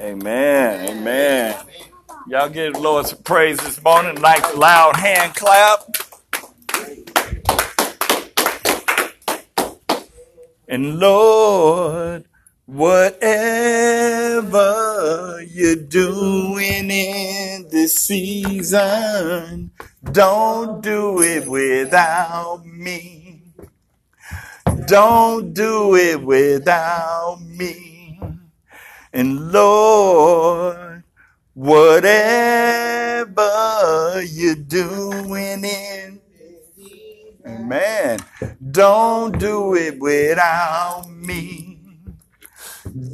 Amen. Amen. Y'all give the Lord some praise this morning. Like loud hand clap. And Lord, whatever you're doing in this season, don't do it without me. Don't do it without me. And Lord, whatever you're doing in Amen. Don't do it without me.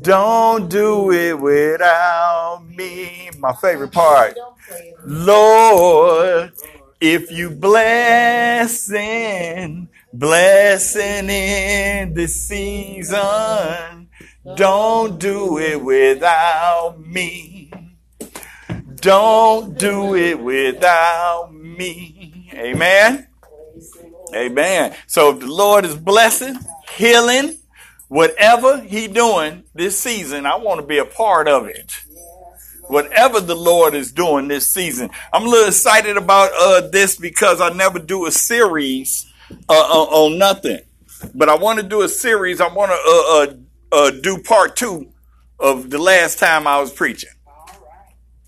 Don't do it without me. My favorite part. Lord, if you blessing, blessing in this season, don't do it without me. Don't do it without me. Amen. Amen. So if the Lord is blessing, healing, whatever He doing this season, I want to be a part of it. Whatever the Lord is doing this season, I'm a little excited about uh, this because I never do a series uh, on, uh, on nothing, but I want to do a series. I want to uh, uh, do part two of the last time I was preaching,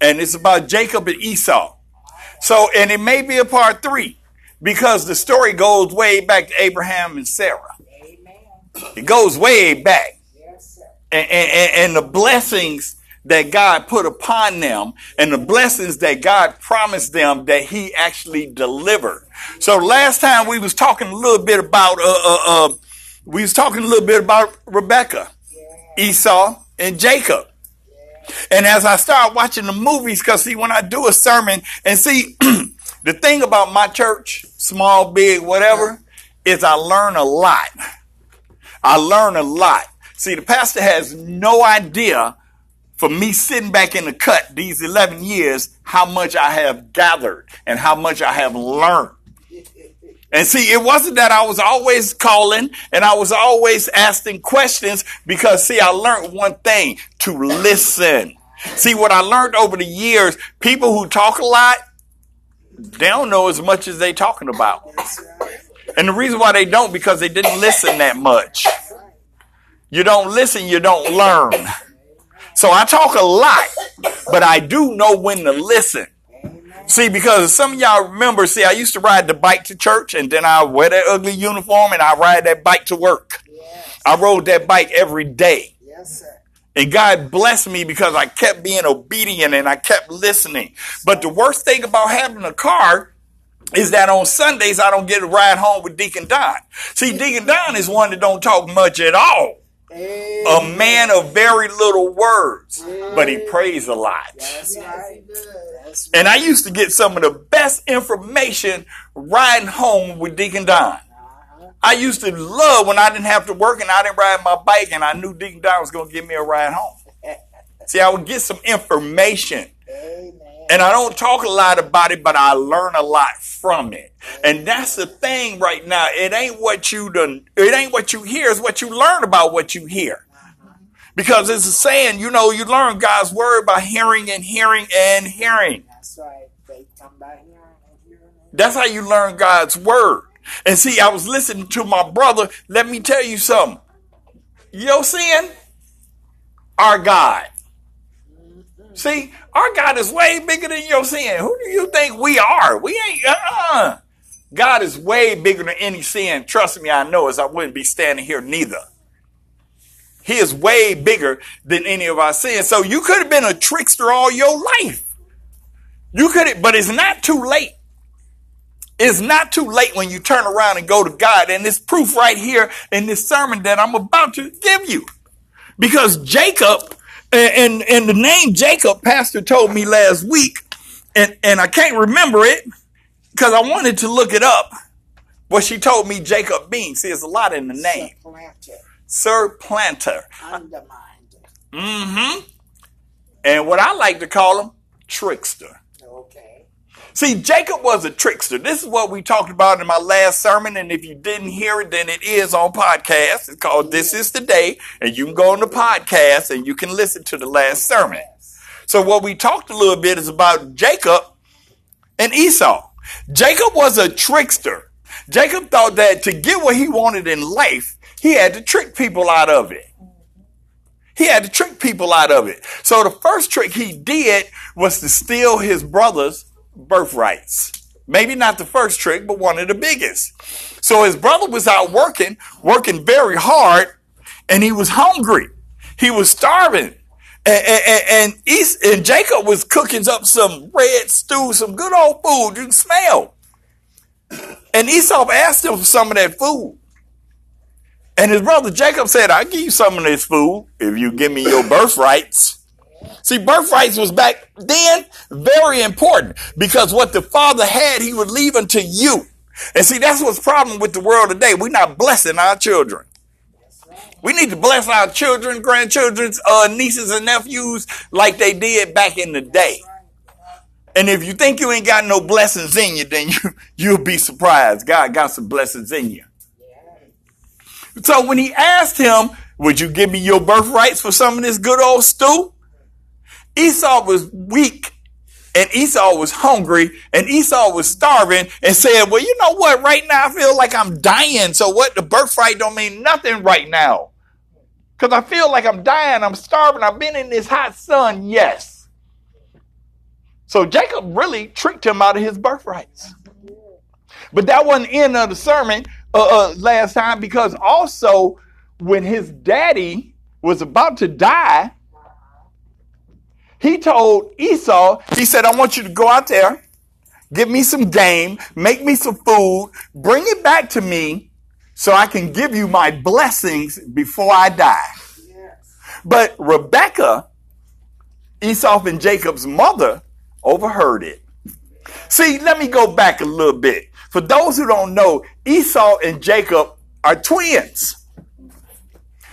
and it's about Jacob and Esau. So, and it may be a part three because the story goes way back to Abraham and Sarah. Amen. It goes way back. Yes, and, and, and the blessings that God put upon them and the blessings that God promised them that he actually delivered. So last time we was talking a little bit about, uh, uh, uh we was talking a little bit about Rebecca. Esau, and Jacob. And as I start watching the movies, cause see, when I do a sermon and see, The thing about my church, small, big, whatever, is I learn a lot. I learn a lot. See, the pastor has no idea for me sitting back in the cut these 11 years how much I have gathered and how much I have learned. And see, it wasn't that I was always calling and I was always asking questions because see, I learned one thing to listen. See, what I learned over the years, people who talk a lot, they don't know as much as they talking about. And the reason why they don't, because they didn't listen that much. You don't listen, you don't learn. So I talk a lot, but I do know when to listen. See, because some of y'all remember, see, I used to ride the bike to church and then I wear that ugly uniform and I ride that bike to work. I rode that bike every day. Yes, sir. And God blessed me because I kept being obedient and I kept listening. But the worst thing about having a car is that on Sundays I don't get to ride home with Deacon Don. See, Deacon Don is one that don't talk much at all. A man of very little words, but he prays a lot. And I used to get some of the best information riding home with Deacon Don. I used to love when I didn't have to work and I didn't ride my bike and I knew Deacon Don was going to give me a ride home. See, I would get some information. Amen. And I don't talk a lot about it, but I learn a lot from it. And that's the thing right now. It ain't what you done, it ain't what you hear, it's what you learn about what you hear. Because it's a saying, you know, you learn God's word by hearing and hearing and hearing. That's right. They come by hearing and hearing. That's how you learn God's word. And see, I was listening to my brother. Let me tell you something. Your sin, our God. See, our God is way bigger than your sin. Who do you think we are? We ain't, uh-uh. God is way bigger than any sin. Trust me, I know as I wouldn't be standing here neither. He is way bigger than any of our sins. So you could have been a trickster all your life. You could have, but it's not too late. It's not too late when you turn around and go to God. And it's proof right here in this sermon that I'm about to give you. Because Jacob, and, and the name Jacob, Pastor told me last week, and, and I can't remember it because I wanted to look it up. But she told me Jacob means. See, there's a lot in the name. Sir Planter. Undermined. Mm-hmm. And what I like to call him, trickster. See, Jacob was a trickster. This is what we talked about in my last sermon. And if you didn't hear it, then it is on podcast. It's called This is the Day. And you can go on the podcast and you can listen to the last sermon. So what we talked a little bit is about Jacob and Esau. Jacob was a trickster. Jacob thought that to get what he wanted in life, he had to trick people out of it. He had to trick people out of it. So the first trick he did was to steal his brother's birthrights. Maybe not the first trick, but one of the biggest. So his brother was out working, working very hard, and he was hungry. He was starving. And, and, and, East, and Jacob was cooking up some red stew, some good old food you can smell. And Esau asked him for some of that food. And his brother Jacob said, I'll give you some of this food if you give me your birthrights. See, birthrights was back then very important because what the father had, he would leave unto you. And see, that's what's problem with the world today. We're not blessing our children. We need to bless our children, grandchildren, uh, nieces and nephews like they did back in the day. And if you think you ain't got no blessings in you, then you, you'll be surprised. God got some blessings in you. So when he asked him, would you give me your birthrights for some of this good old stew? Esau was weak and Esau was hungry and Esau was starving and said, well, you know what? Right now I feel like I'm dying. So what? The birthright don't mean nothing right now. Cause I feel like I'm dying. I'm starving. I've been in this hot sun. Yes. So Jacob really tricked him out of his birthrights. But that wasn't the end of the sermon uh, uh, last time because also when his daddy was about to die, he told Esau, he said, I want you to go out there, give me some game, make me some food, bring it back to me so I can give you my blessings before I die. Yes. But Rebecca, Esau and Jacob's mother, overheard it. See, let me go back a little bit. For those who don't know, Esau and Jacob are twins.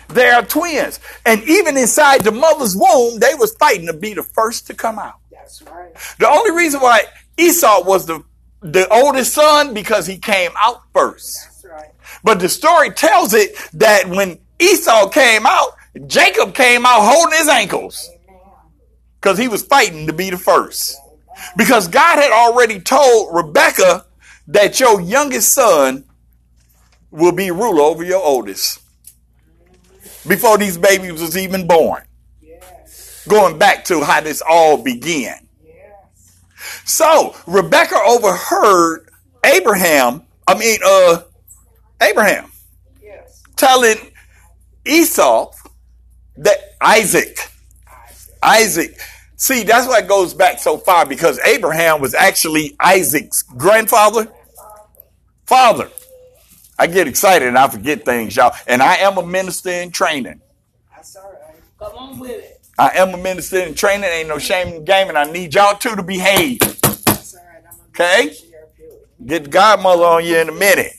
They are twins. And even inside the mother's womb, they was fighting to be the first to come out. That's right. The only reason why Esau was the, the oldest son because he came out first. That's right. But the story tells it that when Esau came out, Jacob came out holding his ankles because he was fighting to be the first. Because God had already told Rebecca that your youngest son will be ruler over your oldest before these babies was even born. Yes. Going back to how this all began. Yes. So Rebecca overheard Abraham, I mean, uh, Abraham yes. telling Esau that Isaac, Isaac. See, that's why it goes back so far because Abraham was actually Isaac's grandfather, father. I get excited and I forget things, y'all. And I am a minister in training. That's all right. Come on with it. I am a minister in training. Ain't no shame in the game, and I need y'all too to behave. That's all right. Okay? Get the godmother on you in a minute.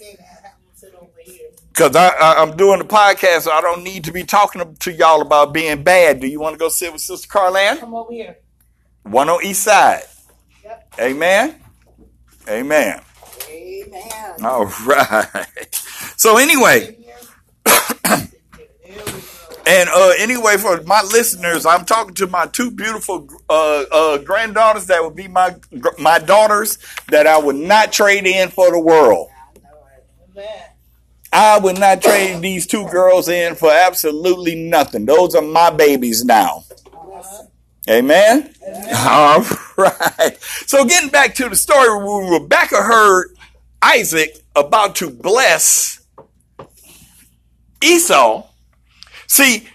Because I, am doing the podcast, so I don't need to be talking to y'all about being bad. Do you want to go sit with Sister Carlan? Come over here. One on each side. Yep. Amen. Amen. Amen. All right. So anyway, and uh, anyway, for my listeners, I'm talking to my two beautiful uh, uh, granddaughters that would be my my daughters that I would not trade in for the world. I would not trade these two girls in for absolutely nothing. Those are my babies now. Amen? Amen. All right. So getting back to the story, when Rebecca heard Isaac about to bless Esau. See,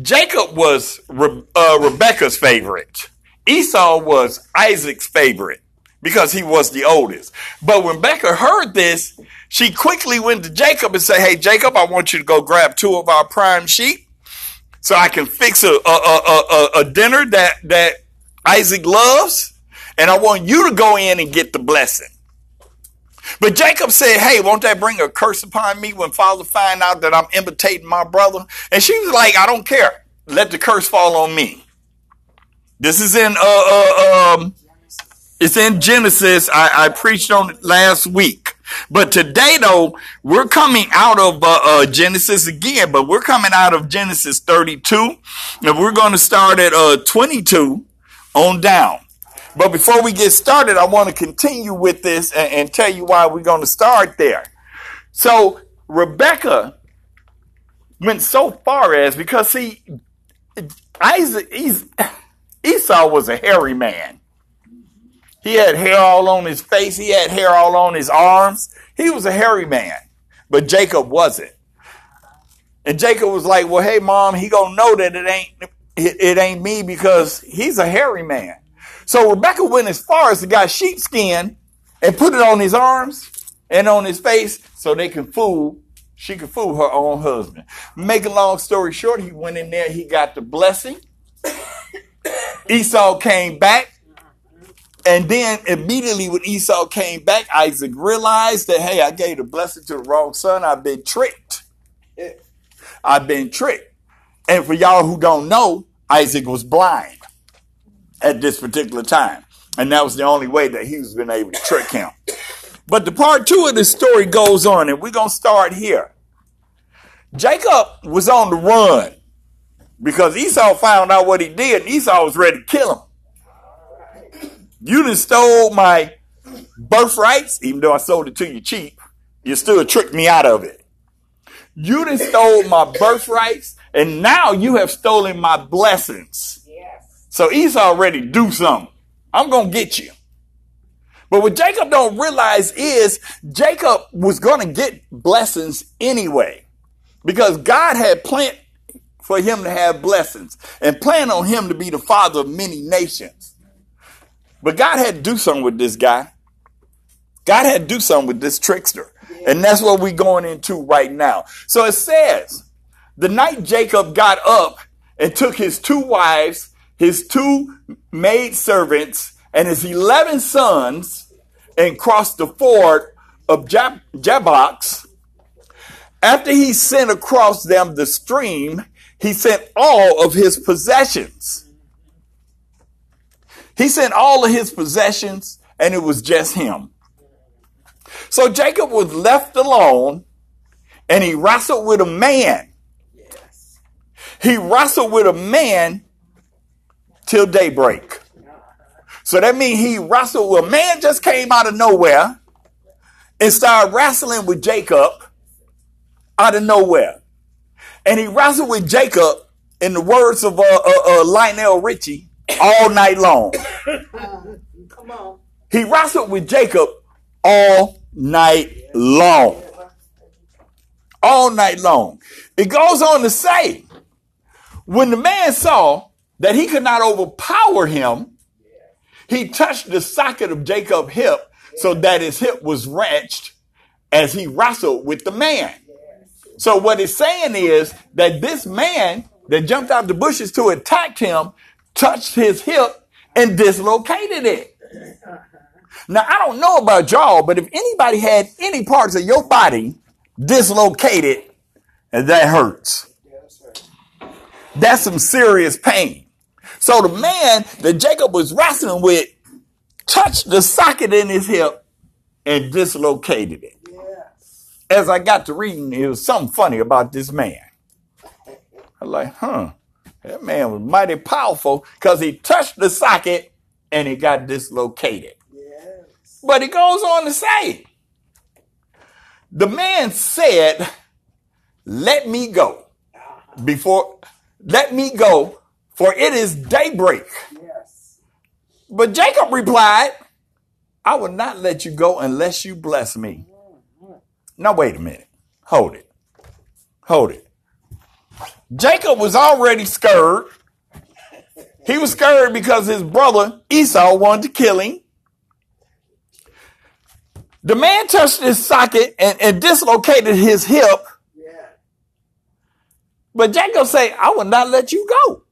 Jacob was Re- uh, Rebecca's favorite. Esau was Isaac's favorite because he was the oldest. But when Rebecca heard this, she quickly went to Jacob and said, Hey, Jacob, I want you to go grab two of our prime sheep so I can fix a, a, a, a, dinner that, that Isaac loves. And I want you to go in and get the blessing. But Jacob said, Hey, won't that bring a curse upon me when father find out that I'm imitating my brother? And she was like, I don't care. Let the curse fall on me. This is in uh, uh um It's in Genesis. I, I preached on it last week. But today, though, we're coming out of uh, uh, Genesis again, but we're coming out of Genesis 32, and we're going to start at uh, 22 on down. But before we get started, I want to continue with this and, and tell you why we're going to start there. So Rebecca went so far as because see, Isaac, Esau was a hairy man. He had hair all on his face. He had hair all on his arms. He was a hairy man, but Jacob wasn't. And Jacob was like, "Well, hey, mom, he gonna know that it ain't it, it ain't me because he's a hairy man." So Rebecca went as far as to got sheepskin and put it on his arms and on his face so they can fool she could fool her own husband. Make a long story short, he went in there, he got the blessing. Esau came back. And then immediately when Esau came back, Isaac realized that, hey, I gave the blessing to the wrong son. I've been tricked. I've been tricked. And for y'all who don't know, Isaac was blind at this particular time. And that was the only way that he was been able to trick him. But the part two of the story goes on, and we're going to start here. Jacob was on the run because Esau found out what he did, and Esau was ready to kill him. You done stole my birthrights, even though I sold it to you cheap. You still tricked me out of it. You done stole my birthrights, and now you have stolen my blessings. So Esau ready to do something. I'm going to get you. But what Jacob don't realize is Jacob was going to get blessings anyway because God had planned for him to have blessings and planned on him to be the father of many nations. But God had to do something with this guy. God had to do something with this trickster. And that's what we're going into right now. So it says, the night Jacob got up and took his two wives, his two maid servants, and his 11 sons and crossed the ford of Jab- Jabbok. After he sent across them the stream, he sent all of his possessions. He sent all of his possessions, and it was just him. So Jacob was left alone, and he wrestled with a man. He wrestled with a man till daybreak. So that means he wrestled a man just came out of nowhere and started wrestling with Jacob out of nowhere. And he wrestled with Jacob, in the words of uh, uh, uh, Lionel Richie, all night long. Come on. He wrestled with Jacob all night long. All night long. It goes on to say, when the man saw that he could not overpower him, he touched the socket of Jacob's hip so that his hip was wrenched as he wrestled with the man. So what it's saying is that this man that jumped out the bushes to attack him touched his hip and dislocated it. Now I don't know about y'all, but if anybody had any parts of your body dislocated, that hurts. That's some serious pain. So the man that Jacob was wrestling with touched the socket in his hip and dislocated it. As I got to reading, it was something funny about this man. I was like, huh, that man was mighty powerful because he touched the socket and he got dislocated. Yes. But he goes on to say, the man said, let me go uh-huh. before, let me go for it is daybreak. Yes. But Jacob replied, I will not let you go unless you bless me. Mm-hmm. Now, wait a minute. Hold it. Hold it. Jacob was already scared. He was scared because his brother Esau wanted to kill him. The man touched his socket and, and dislocated his hip. Yeah. But Jacob said, I will not let you go.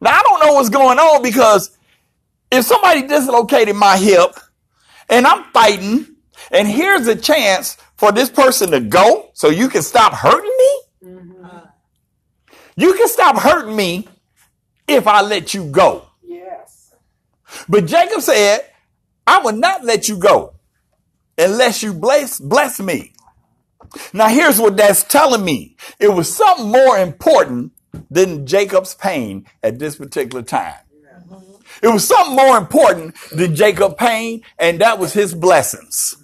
Now I don't know what's going on because if somebody dislocated my hip and I'm fighting and here's a chance for this person to go so you can stop hurting me. Mm-hmm. You can stop hurting me if I let you go. Yes. But Jacob said, I will not let you go unless you bless, bless me. Now here's what that's telling me. It was something more important than Jacob's pain at this particular time. It was something more important than Jacob's pain, and that was his blessings.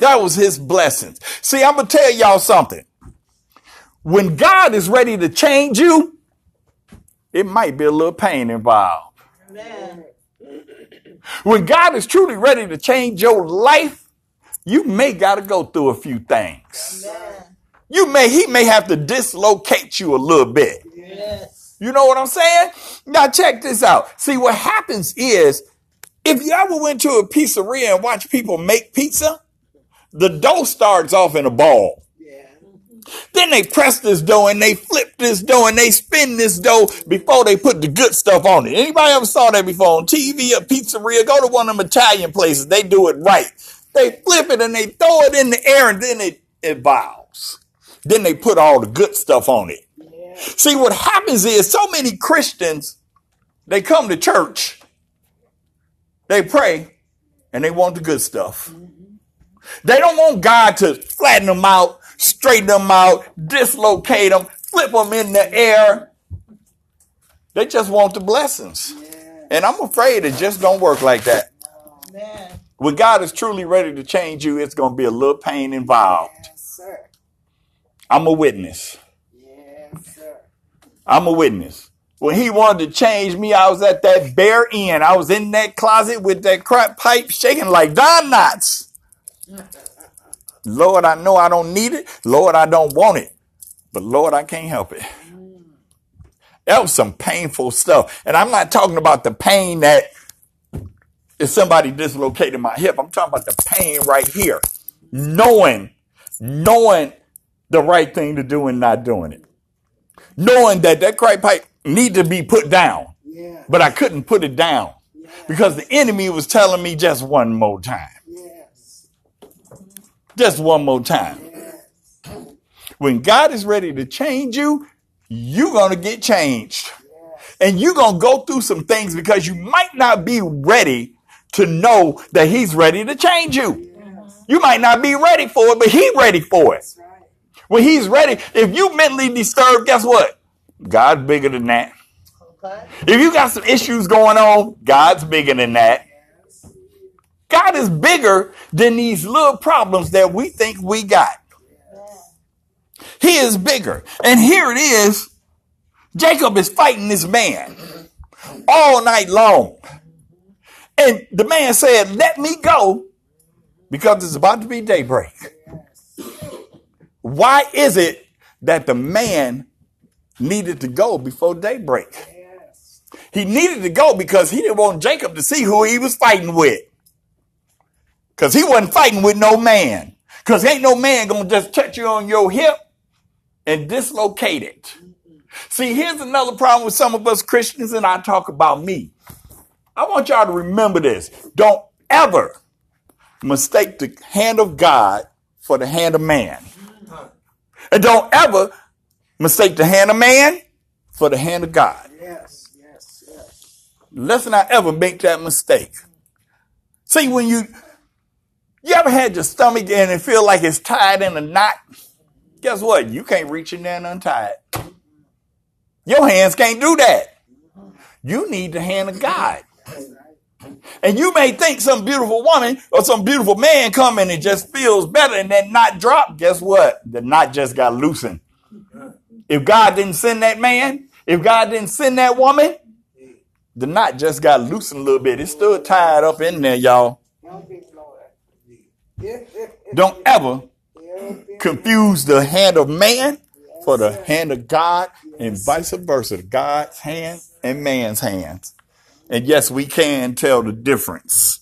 That was his blessings. See, I'm going to tell y'all something. When God is ready to change you, it might be a little pain involved. Amen. When God is truly ready to change your life, you may got to go through a few things. Amen. You may, he may have to dislocate you a little bit. Yes. You know what I'm saying? Now check this out. See, what happens is if you ever went to a pizzeria and watch people make pizza, the dough starts off in a ball. Then they press this dough and they flip this dough and they spin this dough before they put the good stuff on it. Anybody ever saw that before on TV or pizzeria? Go to one of them Italian places. They do it right. They flip it and they throw it in the air and then it evolves. Then they put all the good stuff on it. Yeah. See, what happens is so many Christians, they come to church, they pray, and they want the good stuff. Mm-hmm. They don't want God to flatten them out, straighten them out, dislocate them, flip them in the air. They just want the blessings. Yeah. And I'm afraid it just don't work like that. No. When God is truly ready to change you, it's going to be a little pain involved. I'm a witness. Yes, sir. I'm a witness. When he wanted to change me, I was at that bare end. I was in that closet with that crack pipe shaking like Don Knotts. Lord, I know I don't need it. Lord, I don't want it. But Lord, I can't help it. That was some painful stuff. And I'm not talking about the pain that if somebody dislocated my hip. I'm talking about the pain right here. Knowing, knowing the right thing to do and not doing it. Knowing that that crack pipe need to be put down. Yeah. But I couldn't put it down yeah. because the enemy was telling me just one more time. Yes. Just one more time. Yes. When God is ready to change you, you're going to get changed. And you're going to go through some things because you might not be ready to know that he's ready to change you. You might not be ready for it, but he's ready for it. When he's ready, if you mentally disturbed, guess what? God's bigger than that. Okay. If you got some issues going on, God's bigger than that. God is bigger than these little problems that we think we got. He is bigger. And here it is. Jacob is fighting this man all night long. And the man said, Let me go because it's about to be daybreak. Why is it that the man needed to go before daybreak? He needed to go because he didn't want Jacob to see who he was fighting with. Because he wasn't fighting with no man. Because ain't no man going to just touch you on your hip and dislocate it. See, here's another problem with some of us Christians, and I talk about me. I want y'all to remember this. Don't ever mistake the hand of God for the hand of man. And don't ever mistake the hand of man for the hand of God. Yes, yes, yes. Let's not ever make that mistake. See, when you, you ever had your stomach and it feel like it's tied in a knot? Guess what? You can't reach in there and untie it. Your hands can't do that. You need the hand of God. And you may think some beautiful woman or some beautiful man come and just feels better and then not drop. Guess what? The knot just got loosened. If God didn't send that man, if God didn't send that woman, the knot just got loosened a little bit. It's still tied up in there, y'all. Don't ever confuse the hand of man for the hand of God and vice versa. God's hand and man's hands. And yes, we can tell the difference.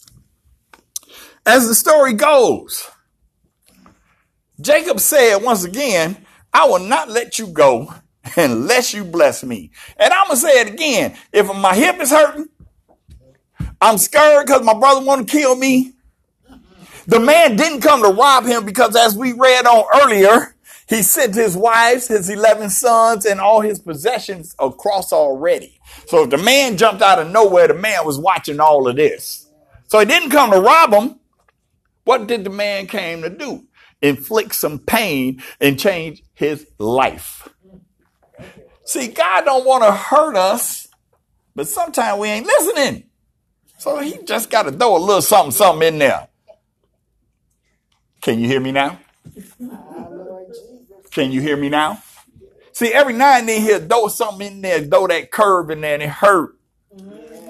As the story goes, Jacob said once again, I will not let you go unless you bless me. And I'm going to say it again. If my hip is hurting, I'm scared because my brother want to kill me. The man didn't come to rob him because as we read on earlier, He sent his wives, his 11 sons, and all his possessions across already. So if the man jumped out of nowhere, the man was watching all of this. So he didn't come to rob him. What did the man came to do? Inflict some pain and change his life. See, God don't want to hurt us, but sometimes we ain't listening. So he just got to throw a little something, something in there. Can you hear me now? Can you hear me now? See, every now and then he'll throw something in there, throw that curve in there, and it hurt.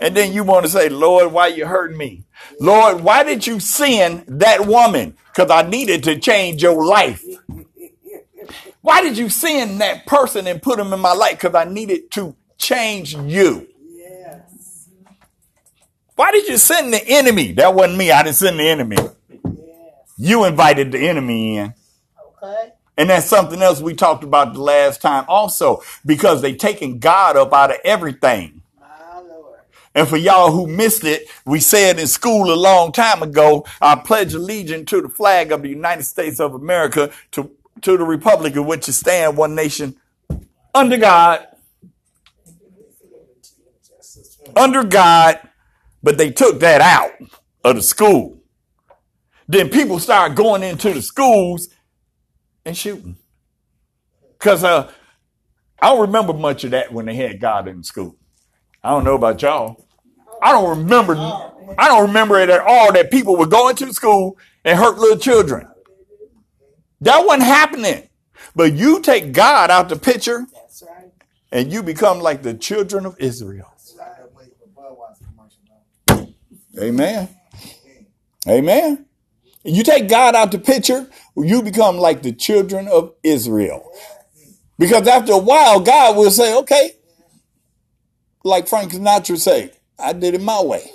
And then you want to say, Lord, why you hurting me? Lord, why did you send that woman? Because I needed to change your life. Why did you send that person and put them in my life? Because I needed to change you. Yes. Why did you send the enemy? That wasn't me. I didn't send the enemy. Yes. You invited the enemy in. Okay. And that's something else we talked about the last time also, because they taken God up out of everything. And for y'all who missed it, we said in school a long time ago, I pledge allegiance to the flag of the United States of America, to, to the republic in which it stand one nation under God. Under God, but they took that out of the school. Then people started going into the schools and shooting. Because uh, I don't remember much of that when they had God in school. I don't know about y'all. I don't remember. I don't remember it at all that people were going to school and hurt little children. That wasn't happening. But you take God out the picture, and you become like the children of Israel. Amen. Amen. You take God out the picture, you become like the children of Israel. Because after a while, God will say, okay, like Frank Sinatra say, I did it my way.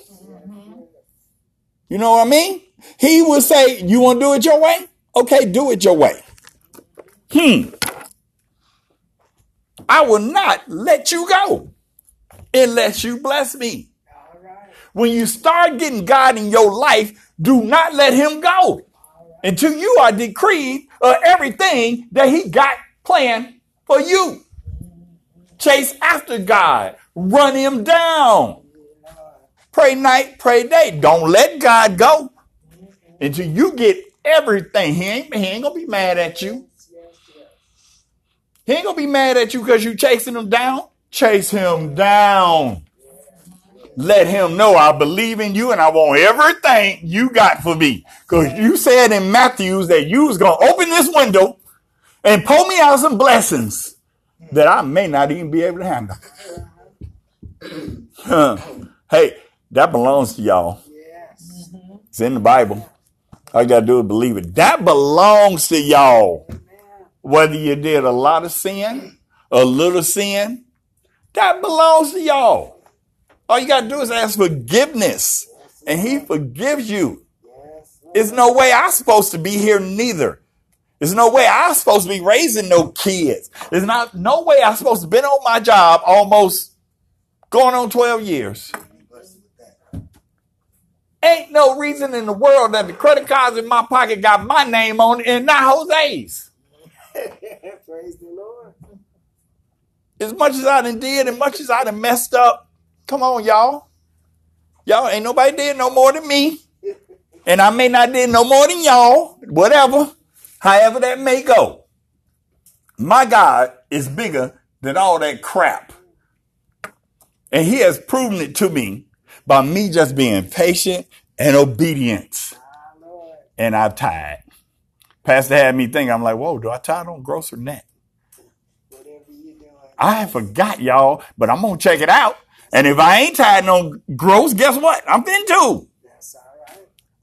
You know what I mean? He will say, you want to do it your way? Okay, do it your way. Hmm. I will not let you go unless you bless me. When you start getting God in your life, do not let him go until you are decreed of uh, everything that he got planned for you. Chase after God. Run him down. Pray night, pray day. Don't let God go until you get everything. He ain't, he ain't gonna be mad at you. He ain't gonna be mad at you because you chasing him down. Chase him down. Let him know I believe in you and I want everything you got for me. Because you said in Matthews that you was going to open this window and pull me out some blessings that I may not even be able to handle. hey, that belongs to y'all. Mm-hmm. It's in the Bible. All you got to do is believe it. That belongs to y'all. Whether you did a lot of sin, a little sin, that belongs to y'all. All you got to do is ask forgiveness, and He forgives you. There's no way I'm supposed to be here neither. There's no way I'm supposed to be raising no kids. There's not no way I'm supposed to been on my job almost going on 12 years. Ain't no reason in the world that the credit cards in my pocket got my name on it and not Jose's. Praise the Lord. As much as I done did, and much as I done messed up, Come on, y'all. Y'all ain't nobody did no more than me. And I may not did no more than y'all. Whatever. However that may go. My God is bigger than all that crap. And he has proven it to me by me just being patient and obedient. And I've tied. Pastor had me think, I'm like, whoa, do I tie on gross or net? I forgot, y'all, but I'm going to check it out. And if I ain't tied no gross, guess what? I'm thin too.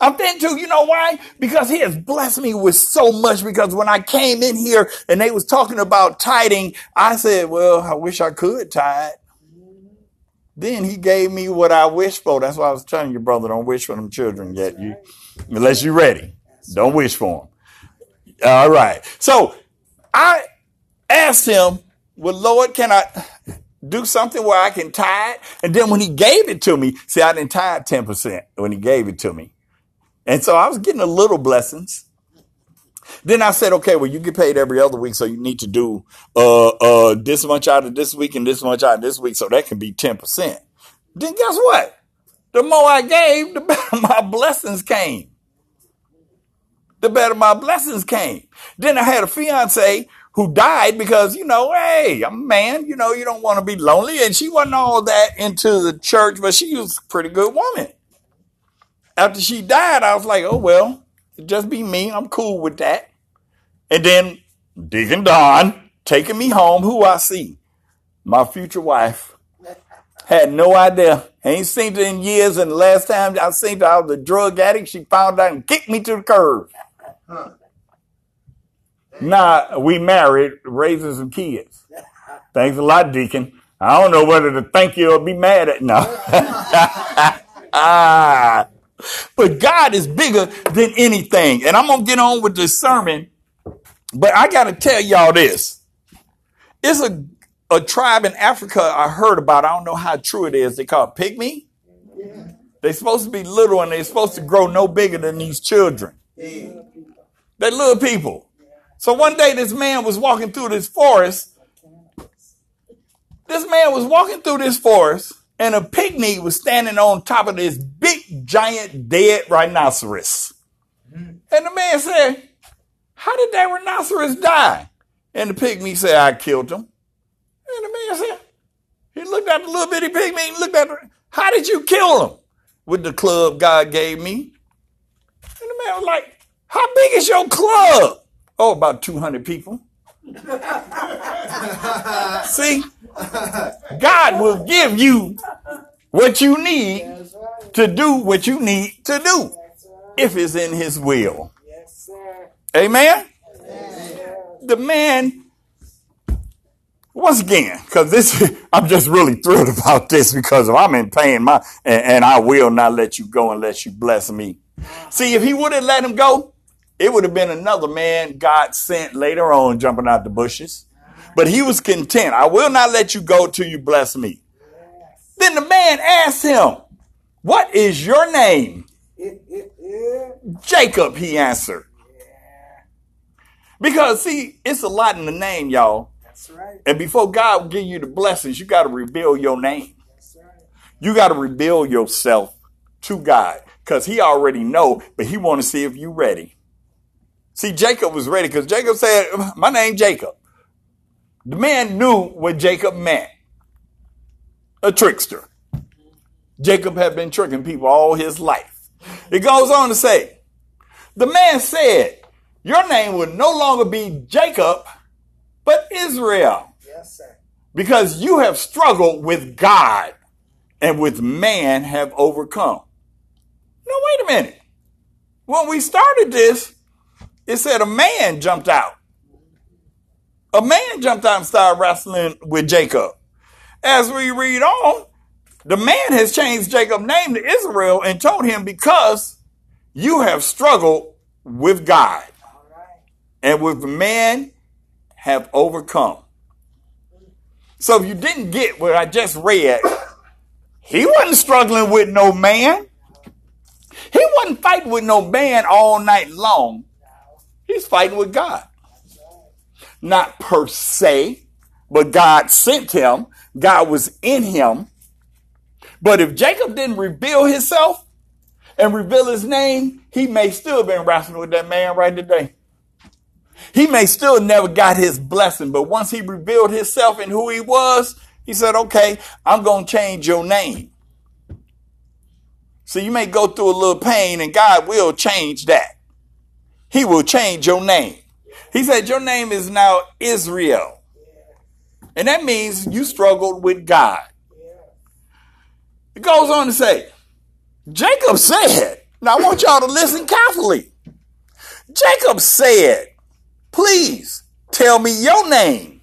I'm thin too. You know why? Because he has blessed me with so much. Because when I came in here and they was talking about tithing, I said, well, I wish I could tithe. Then he gave me what I wished for. That's why I was telling you, brother, don't wish for them children yet. You, unless you're ready. Don't wish for them. All right. So I asked him, well, Lord, can I, do something where I can tie it. And then when he gave it to me, see, I didn't tie it 10% when he gave it to me. And so I was getting a little blessings. Then I said, okay, well, you get paid every other week, so you need to do uh uh this much out of this week and this much out of this week, so that can be 10%. Then guess what? The more I gave, the better my blessings came. The better my blessings came. Then I had a fiance who died because, you know, hey, I'm a man, you know, you don't want to be lonely. And she wasn't all that into the church, but she was a pretty good woman. After she died, I was like, oh, well, just be me. I'm cool with that. And then Deacon Don taking me home. Who I see? My future wife. Had no idea. Ain't seen her in years. And the last time I seen her, I was a drug addict. She found out and kicked me to the curb. Huh. Nah, we married, raising some kids. Thanks a lot, Deacon. I don't know whether to thank you or be mad at no. ah. But God is bigger than anything. And I'm gonna get on with this sermon, but I gotta tell y'all this. It's a a tribe in Africa I heard about. I don't know how true it is. They call it pygmy. They're supposed to be little and they're supposed to grow no bigger than these children. They're little people. So one day this man was walking through this forest. This man was walking through this forest and a pygmy was standing on top of this big giant dead rhinoceros. And the man said, how did that rhinoceros die? And the pygmy said, I killed him. And the man said, he looked at the little bitty pygmy and looked at her. How did you kill him? With the club God gave me. And the man was like, how big is your club? Oh, about 200 people. See, God will give you what you need to do what you need to do if it's in His will. Amen? The man, once again, because this, I'm just really thrilled about this because if I'm in pain, my, and, and I will not let you go unless you bless me. See, if he would have let him go, it would have been another man God sent later on jumping out the bushes. But he was content. I will not let you go till you bless me. Then the man asked him, What is your name? Jacob, he answered. Because see, it's a lot in the name, y'all. That's right. And before God will give you the blessings, you got to reveal your name. Right. You got to reveal yourself to God because he already know, but he want to see if you ready. See, Jacob was ready because Jacob said, my name Jacob. The man knew what Jacob meant. A trickster. Jacob had been tricking people all his life. It goes on to say, the man said, your name will no longer be Jacob, but Israel. Yes, sir. Because you have struggled with God and with man have overcome. No, wait a minute. When we started this, it said a man jumped out. A man jumped out and started wrestling with Jacob. As we read on, the man has changed Jacob's name to Israel and told him because you have struggled with God and with man have overcome. So if you didn't get what I just read, he wasn't struggling with no man. He wasn't fighting with no man all night long. He's fighting with God. Not per se, but God sent him. God was in him. But if Jacob didn't reveal himself and reveal his name, he may still have been wrestling with that man right today. He may still never got his blessing, but once he revealed himself and who he was, he said, okay, I'm going to change your name. So you may go through a little pain and God will change that. He will change your name. He said, Your name is now Israel. And that means you struggled with God. It goes on to say, Jacob said, now I want y'all to listen carefully. Jacob said, Please tell me your name.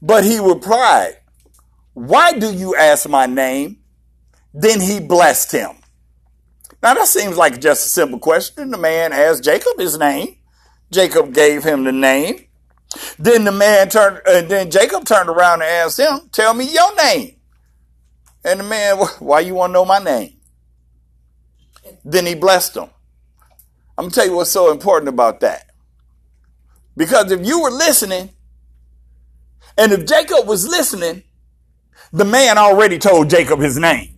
But he replied, Why do you ask my name? Then he blessed him. Now that seems like just a simple question. The man asked Jacob his name. Jacob gave him the name. Then the man turned, uh, then Jacob turned around and asked him, tell me your name. And the man, why you want to know my name? Then he blessed him. I'm gonna tell you what's so important about that. Because if you were listening, and if Jacob was listening, the man already told Jacob his name.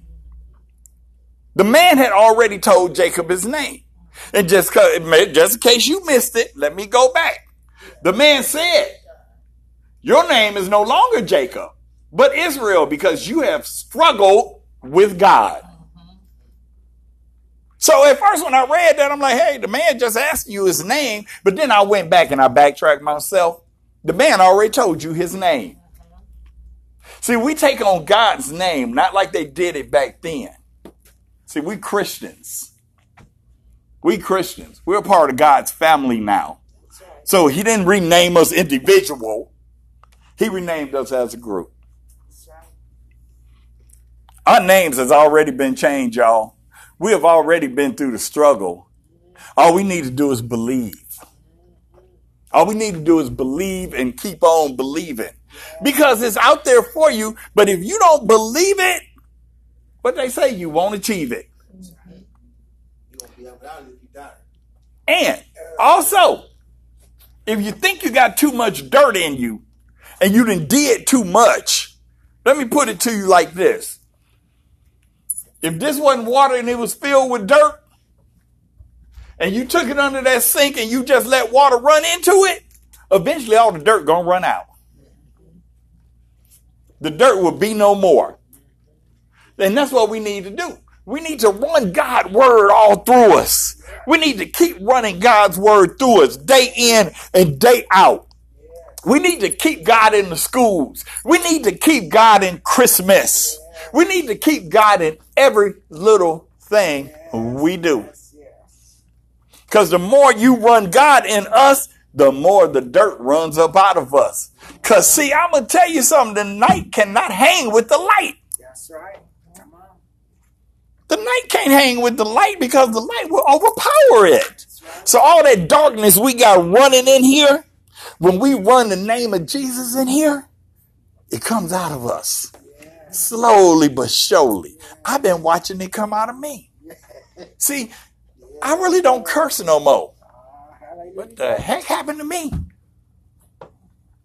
The man had already told Jacob his name. And just, just in case you missed it, let me go back. The man said, Your name is no longer Jacob, but Israel, because you have struggled with God. So at first, when I read that, I'm like, hey, the man just asked you his name. But then I went back and I backtracked myself. The man already told you his name. See, we take on God's name, not like they did it back then. See, we Christians. We Christians. We're part of God's family now. So he didn't rename us individual. He renamed us as a group. Our names has already been changed, y'all. We have already been through the struggle. All we need to do is believe. All we need to do is believe and keep on believing because it's out there for you. But if you don't believe it, what they say, you won't achieve it. And also, if you think you got too much dirt in you and you didn't did too much, let me put it to you like this. If this wasn't water and it was filled with dirt, and you took it under that sink and you just let water run into it, eventually all the dirt gonna run out. The dirt will be no more. And that's what we need to do. We need to run God's word all through us. We need to keep running God's word through us day in and day out. We need to keep God in the schools. We need to keep God in Christmas. We need to keep God in every little thing we do. Because the more you run God in us, the more the dirt runs up out of us. Because, see, I'm going to tell you something the night cannot hang with the light. That's right. The night can't hang with the light because the light will overpower it. So, all that darkness we got running in here, when we run the name of Jesus in here, it comes out of us slowly but surely. I've been watching it come out of me. See, I really don't curse no more. What the heck happened to me?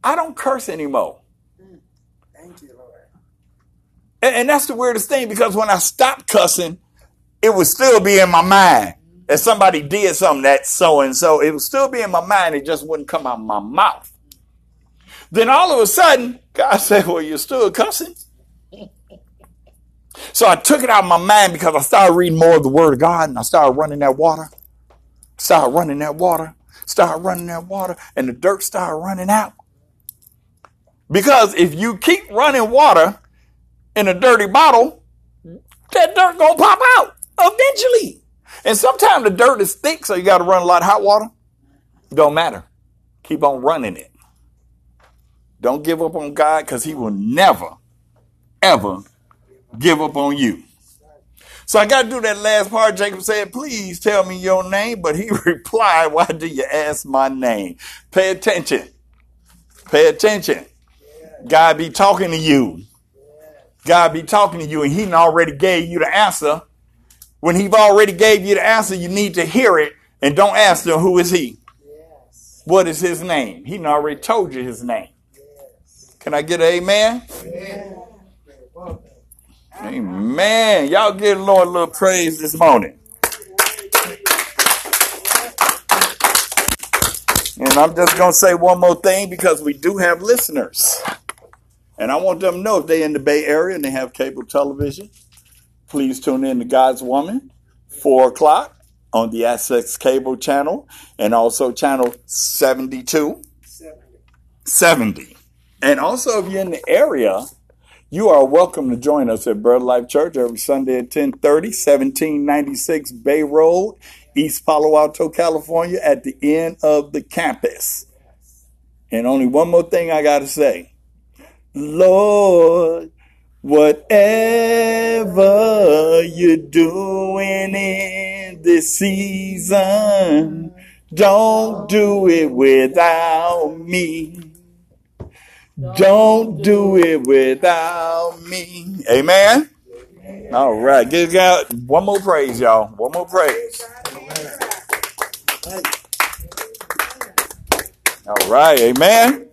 I don't curse anymore. And, and that's the weirdest thing because when I stopped cussing, it would still be in my mind. If somebody did something that so and so, it would still be in my mind. It just wouldn't come out of my mouth. Then all of a sudden, God said, Well, you're still cussing. So I took it out of my mind because I started reading more of the Word of God and I started running that water. Started running that water. Started running that water and the dirt started running out. Because if you keep running water in a dirty bottle, that dirt gonna pop out eventually. And sometimes the dirt is thick, so you got to run a lot of hot water. Don't matter. Keep on running it. Don't give up on God because He will never, ever give up on you. So I got to do that last part. Jacob said, please tell me your name. But he replied, why do you ask my name? Pay attention. Pay attention. God be talking to you. God be talking to you and he already gave you the answer. When he already gave you the answer, you need to hear it and don't ask him, who is he? What is his name? He already told you his name. Can I get an amen? amen. Amen. Y'all give the Lord a little praise this morning. And I'm just going to say one more thing because we do have listeners. And I want them to know if they're in the Bay Area and they have cable television, please tune in to God's Woman, 4 o'clock on the Access Cable channel and also channel 72. 70. 70. And also, if you're in the area, you are welcome to join us at Bird Life Church every Sunday at 1030, 1796 Bay Road, East Palo Alto, California, at the end of the campus. And only one more thing I got to say. Lord, whatever you're doing in this season, don't do it without me. Don't do it without me. Amen. All right. Give God one more praise, y'all. One more praise. All right. Amen.